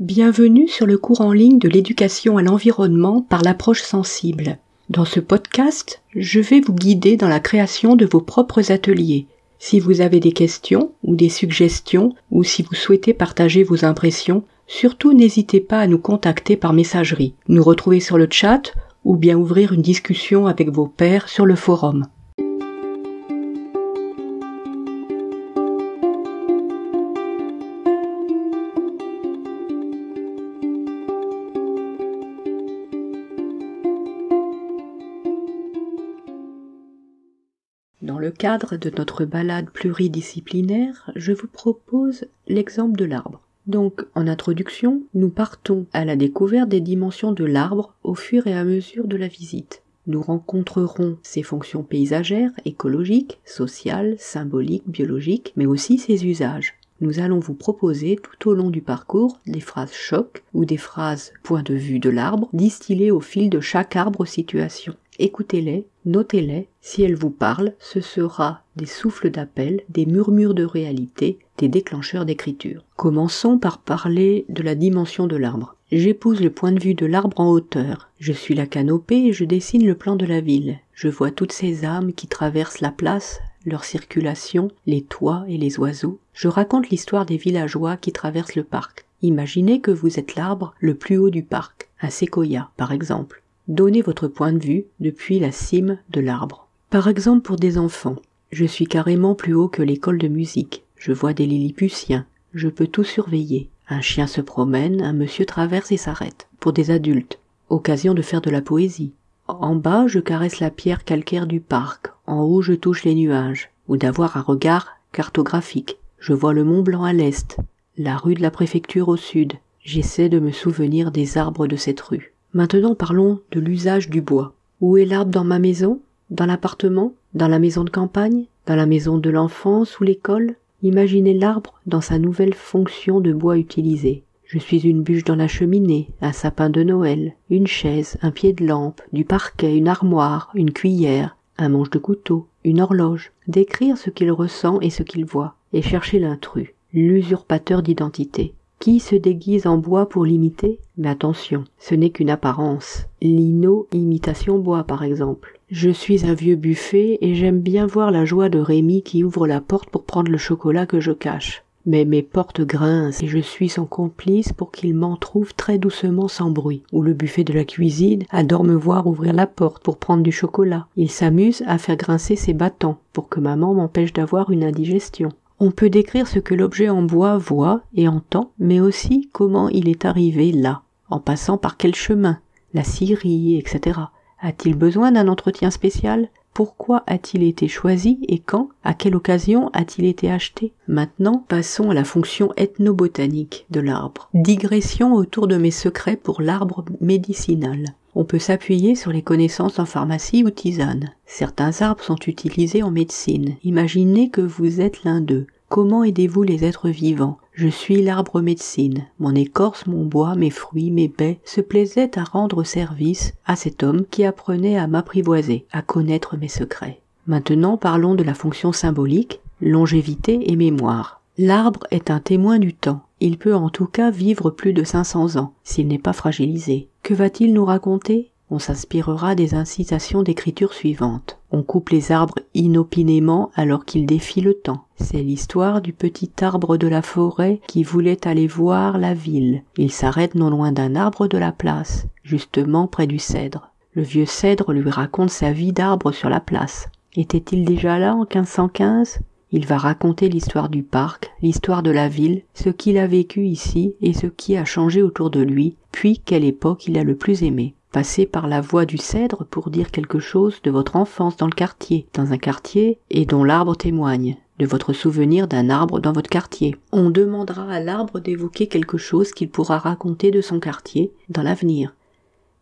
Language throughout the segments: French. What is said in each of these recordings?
Bienvenue sur le cours en ligne de l'éducation à l'environnement par l'approche sensible. Dans ce podcast, je vais vous guider dans la création de vos propres ateliers. Si vous avez des questions ou des suggestions ou si vous souhaitez partager vos impressions, surtout n'hésitez pas à nous contacter par messagerie, nous retrouver sur le chat ou bien ouvrir une discussion avec vos pairs sur le forum. Cadre de notre balade pluridisciplinaire, je vous propose l'exemple de l'arbre. Donc, en introduction, nous partons à la découverte des dimensions de l'arbre au fur et à mesure de la visite. Nous rencontrerons ses fonctions paysagères, écologiques, sociales, symboliques, biologiques, mais aussi ses usages. Nous allons vous proposer tout au long du parcours des phrases choc ou des phrases point de vue de l'arbre distillées au fil de chaque arbre situation écoutez-les, notez-les, si elles vous parlent, ce sera des souffles d'appel, des murmures de réalité, des déclencheurs d'écriture. Commençons par parler de la dimension de l'arbre. J'épouse le point de vue de l'arbre en hauteur. Je suis la canopée et je dessine le plan de la ville. Je vois toutes ces âmes qui traversent la place, leur circulation, les toits et les oiseaux. Je raconte l'histoire des villageois qui traversent le parc. Imaginez que vous êtes l'arbre le plus haut du parc, un séquoia par exemple. Donnez votre point de vue depuis la cime de l'arbre. Par exemple pour des enfants, je suis carrément plus haut que l'école de musique. Je vois des lilliputiens. Je peux tout surveiller. Un chien se promène, un monsieur traverse et s'arrête. Pour des adultes, occasion de faire de la poésie. En bas, je caresse la pierre calcaire du parc. En haut, je touche les nuages. Ou d'avoir un regard cartographique. Je vois le Mont Blanc à l'est, la rue de la préfecture au sud. J'essaie de me souvenir des arbres de cette rue. Maintenant parlons de l'usage du bois. Où est l'arbre dans ma maison? Dans l'appartement? Dans la maison de campagne? Dans la maison de l'enfance ou l'école? Imaginez l'arbre dans sa nouvelle fonction de bois utilisé. Je suis une bûche dans la cheminée, un sapin de Noël, une chaise, un pied de lampe, du parquet, une armoire, une cuillère, un manche de couteau, une horloge. Décrire ce qu'il ressent et ce qu'il voit, et chercher l'intrus, l'usurpateur d'identité. Qui se déguise en bois pour l'imiter? Mais attention, ce n'est qu'une apparence. Lino imitation bois par exemple. Je suis un vieux buffet et j'aime bien voir la joie de Rémi qui ouvre la porte pour prendre le chocolat que je cache. Mais mes portes grincent et je suis son complice pour qu'il m'en trouve très doucement sans bruit. Ou le buffet de la cuisine adore me voir ouvrir la porte pour prendre du chocolat. Il s'amuse à faire grincer ses bâtons pour que maman m'empêche d'avoir une indigestion. On peut décrire ce que l'objet en bois voit et entend, mais aussi comment il est arrivé là, en passant par quel chemin, la scierie, etc. A-t-il besoin d'un entretien spécial? Pourquoi a-t-il été choisi et quand? À quelle occasion a-t-il été acheté? Maintenant, passons à la fonction ethnobotanique de l'arbre. Digression autour de mes secrets pour l'arbre médicinal. On peut s'appuyer sur les connaissances en pharmacie ou tisane. Certains arbres sont utilisés en médecine. Imaginez que vous êtes l'un d'eux. Comment aidez-vous les êtres vivants? Je suis l'arbre médecine. Mon écorce, mon bois, mes fruits, mes baies se plaisaient à rendre service à cet homme qui apprenait à m'apprivoiser, à connaître mes secrets. Maintenant parlons de la fonction symbolique, longévité et mémoire. L'arbre est un témoin du temps. Il peut en tout cas vivre plus de 500 ans, s'il n'est pas fragilisé. Que va-t-il nous raconter? On s'inspirera des incitations d'écriture suivantes. On coupe les arbres inopinément alors qu'ils défient le temps. C'est l'histoire du petit arbre de la forêt qui voulait aller voir la ville. Il s'arrête non loin d'un arbre de la place, justement près du cèdre. Le vieux cèdre lui raconte sa vie d'arbre sur la place. Était-il déjà là en 1515 il va raconter l'histoire du parc, l'histoire de la ville, ce qu'il a vécu ici et ce qui a changé autour de lui, puis quelle époque il a le plus aimé? Passez par la voie du cèdre pour dire quelque chose de votre enfance dans le quartier, dans un quartier et dont l'arbre témoigne, de votre souvenir d'un arbre dans votre quartier. On demandera à l'arbre d'évoquer quelque chose qu'il pourra raconter de son quartier dans l'avenir,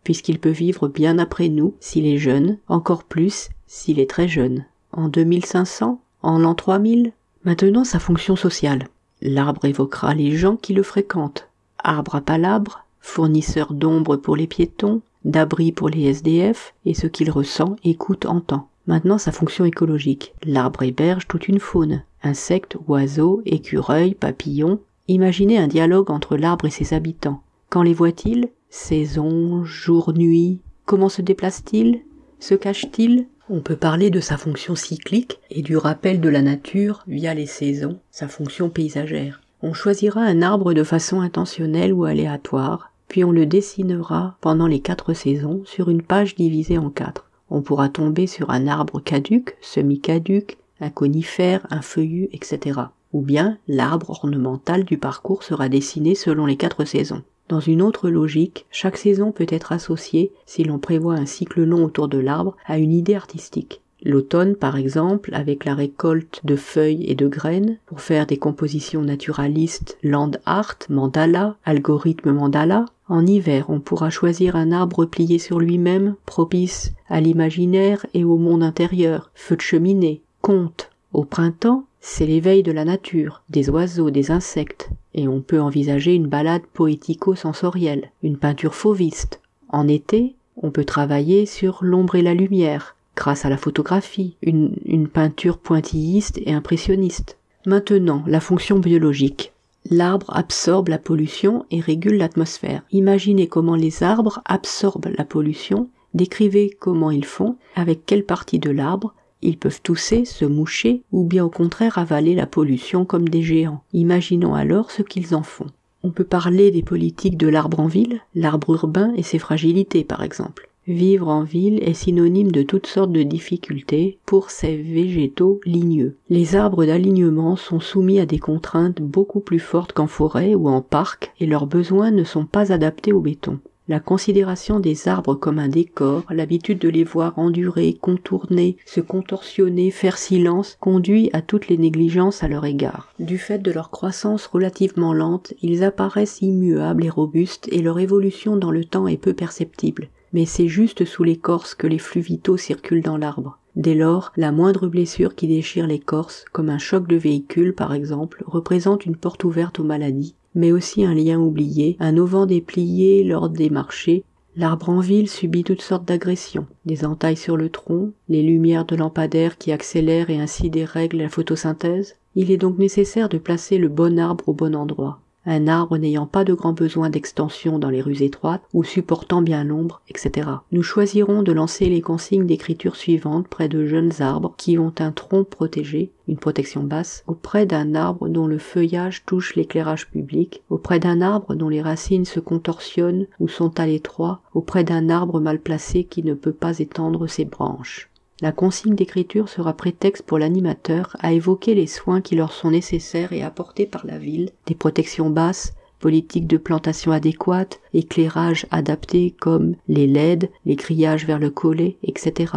puisqu'il peut vivre bien après nous s'il est jeune, encore plus s'il est très jeune. En 2500, en l'an 3000, maintenant sa fonction sociale. L'arbre évoquera les gens qui le fréquentent. Arbre à palabre, fournisseur d'ombre pour les piétons, d'abri pour les SDF, et ce qu'il ressent, écoute, entend. Maintenant sa fonction écologique. L'arbre héberge toute une faune. Insectes, oiseaux, écureuils, papillons. Imaginez un dialogue entre l'arbre et ses habitants. Quand les voit-il? Saison, jour, nuit. Comment se déplace-t-il? Se cache-t-il? On peut parler de sa fonction cyclique et du rappel de la nature via les saisons, sa fonction paysagère. On choisira un arbre de façon intentionnelle ou aléatoire, puis on le dessinera pendant les quatre saisons sur une page divisée en quatre. On pourra tomber sur un arbre caduc, semi-caduc, un conifère, un feuillu, etc. Ou bien l'arbre ornemental du parcours sera dessiné selon les quatre saisons. Dans une autre logique, chaque saison peut être associée, si l'on prévoit un cycle long autour de l'arbre, à une idée artistique. L'automne, par exemple, avec la récolte de feuilles et de graines, pour faire des compositions naturalistes, land art, mandala, algorithme mandala. En hiver, on pourra choisir un arbre plié sur lui-même, propice à l'imaginaire et au monde intérieur, feu de cheminée, conte. Au printemps, c'est l'éveil de la nature, des oiseaux, des insectes, et on peut envisager une balade poético-sensorielle, une peinture fauviste. En été, on peut travailler sur l'ombre et la lumière, grâce à la photographie, une, une peinture pointilliste et impressionniste. Maintenant, la fonction biologique. L'arbre absorbe la pollution et régule l'atmosphère. Imaginez comment les arbres absorbent la pollution, décrivez comment ils font, avec quelle partie de l'arbre, ils peuvent tousser, se moucher, ou bien au contraire avaler la pollution comme des géants. Imaginons alors ce qu'ils en font. On peut parler des politiques de l'arbre en ville, l'arbre urbain et ses fragilités par exemple. Vivre en ville est synonyme de toutes sortes de difficultés pour ces végétaux ligneux. Les arbres d'alignement sont soumis à des contraintes beaucoup plus fortes qu'en forêt ou en parc et leurs besoins ne sont pas adaptés au béton. La considération des arbres comme un décor, l'habitude de les voir endurer, contourner, se contorsionner, faire silence, conduit à toutes les négligences à leur égard. Du fait de leur croissance relativement lente, ils apparaissent immuables et robustes et leur évolution dans le temps est peu perceptible. Mais c'est juste sous l'écorce que les flux vitaux circulent dans l'arbre. Dès lors, la moindre blessure qui déchire l'écorce, comme un choc de véhicule par exemple, représente une porte ouverte aux maladies, mais aussi un lien oublié, un auvent déplié lors des marchés. L'arbre en ville subit toutes sortes d'agressions, des entailles sur le tronc, les lumières de lampadaires qui accélèrent et ainsi dérèglent la photosynthèse. Il est donc nécessaire de placer le bon arbre au bon endroit un arbre n'ayant pas de grand besoin d'extension dans les rues étroites ou supportant bien l'ombre, etc. Nous choisirons de lancer les consignes d'écriture suivantes près de jeunes arbres qui ont un tronc protégé, une protection basse, auprès d'un arbre dont le feuillage touche l'éclairage public, auprès d'un arbre dont les racines se contorsionnent ou sont à l'étroit, auprès d'un arbre mal placé qui ne peut pas étendre ses branches. La consigne d'écriture sera prétexte pour l'animateur à évoquer les soins qui leur sont nécessaires et apportés par la ville, des protections basses, politiques de plantation adéquates, éclairage adapté comme les LED, les grillages vers le collet, etc.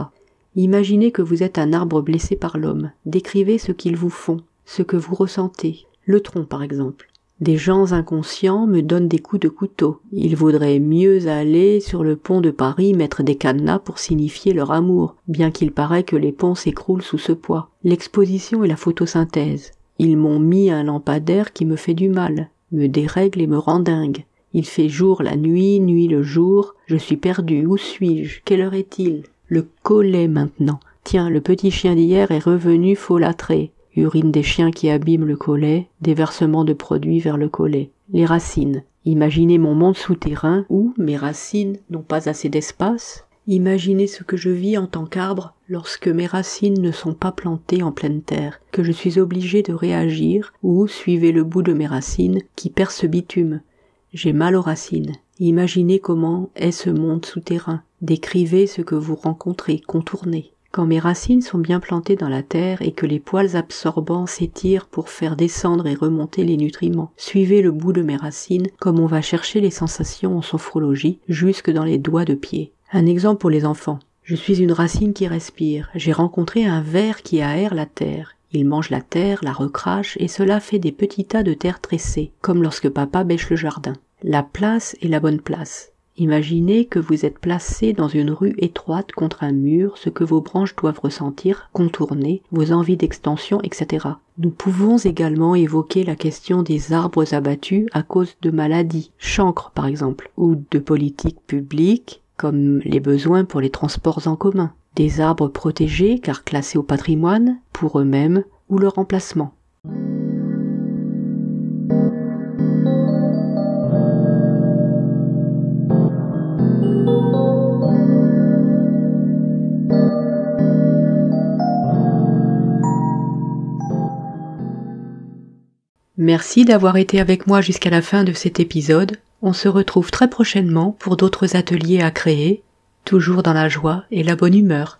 Imaginez que vous êtes un arbre blessé par l'homme. Décrivez ce qu'ils vous font, ce que vous ressentez. Le tronc, par exemple. Des gens inconscients me donnent des coups de couteau. Ils voudraient mieux aller sur le pont de Paris mettre des cadenas pour signifier leur amour, bien qu'il paraît que les ponts s'écroulent sous ce poids. L'exposition et la photosynthèse. Ils m'ont mis un lampadaire qui me fait du mal, me dérègle et me rend dingue. Il fait jour la nuit, nuit le jour, je suis perdu, où suis-je, quelle heure est-il? Le collet maintenant. Tiens, le petit chien d'hier est revenu folâtrer urine des chiens qui abîment le collet, déversement de produits vers le collet. Les racines. Imaginez mon monde souterrain où mes racines n'ont pas assez d'espace. Imaginez ce que je vis en tant qu'arbre lorsque mes racines ne sont pas plantées en pleine terre, que je suis obligé de réagir ou suivez le bout de mes racines qui perce bitume. J'ai mal aux racines. Imaginez comment est ce monde souterrain. Décrivez ce que vous rencontrez, contournez. Quand mes racines sont bien plantées dans la terre et que les poils absorbants s'étirent pour faire descendre et remonter les nutriments, suivez le bout de mes racines comme on va chercher les sensations en sophrologie jusque dans les doigts de pied. Un exemple pour les enfants. Je suis une racine qui respire. J'ai rencontré un ver qui aère la terre. Il mange la terre, la recrache, et cela fait des petits tas de terre tressée, comme lorsque papa bêche le jardin. La place est la bonne place. Imaginez que vous êtes placé dans une rue étroite contre un mur, ce que vos branches doivent ressentir, contourner, vos envies d'extension, etc. Nous pouvons également évoquer la question des arbres abattus à cause de maladies, chancre par exemple, ou de politiques publiques comme les besoins pour les transports en commun, des arbres protégés car classés au patrimoine pour eux-mêmes ou leur emplacement. Merci d'avoir été avec moi jusqu'à la fin de cet épisode. On se retrouve très prochainement pour d'autres ateliers à créer, toujours dans la joie et la bonne humeur.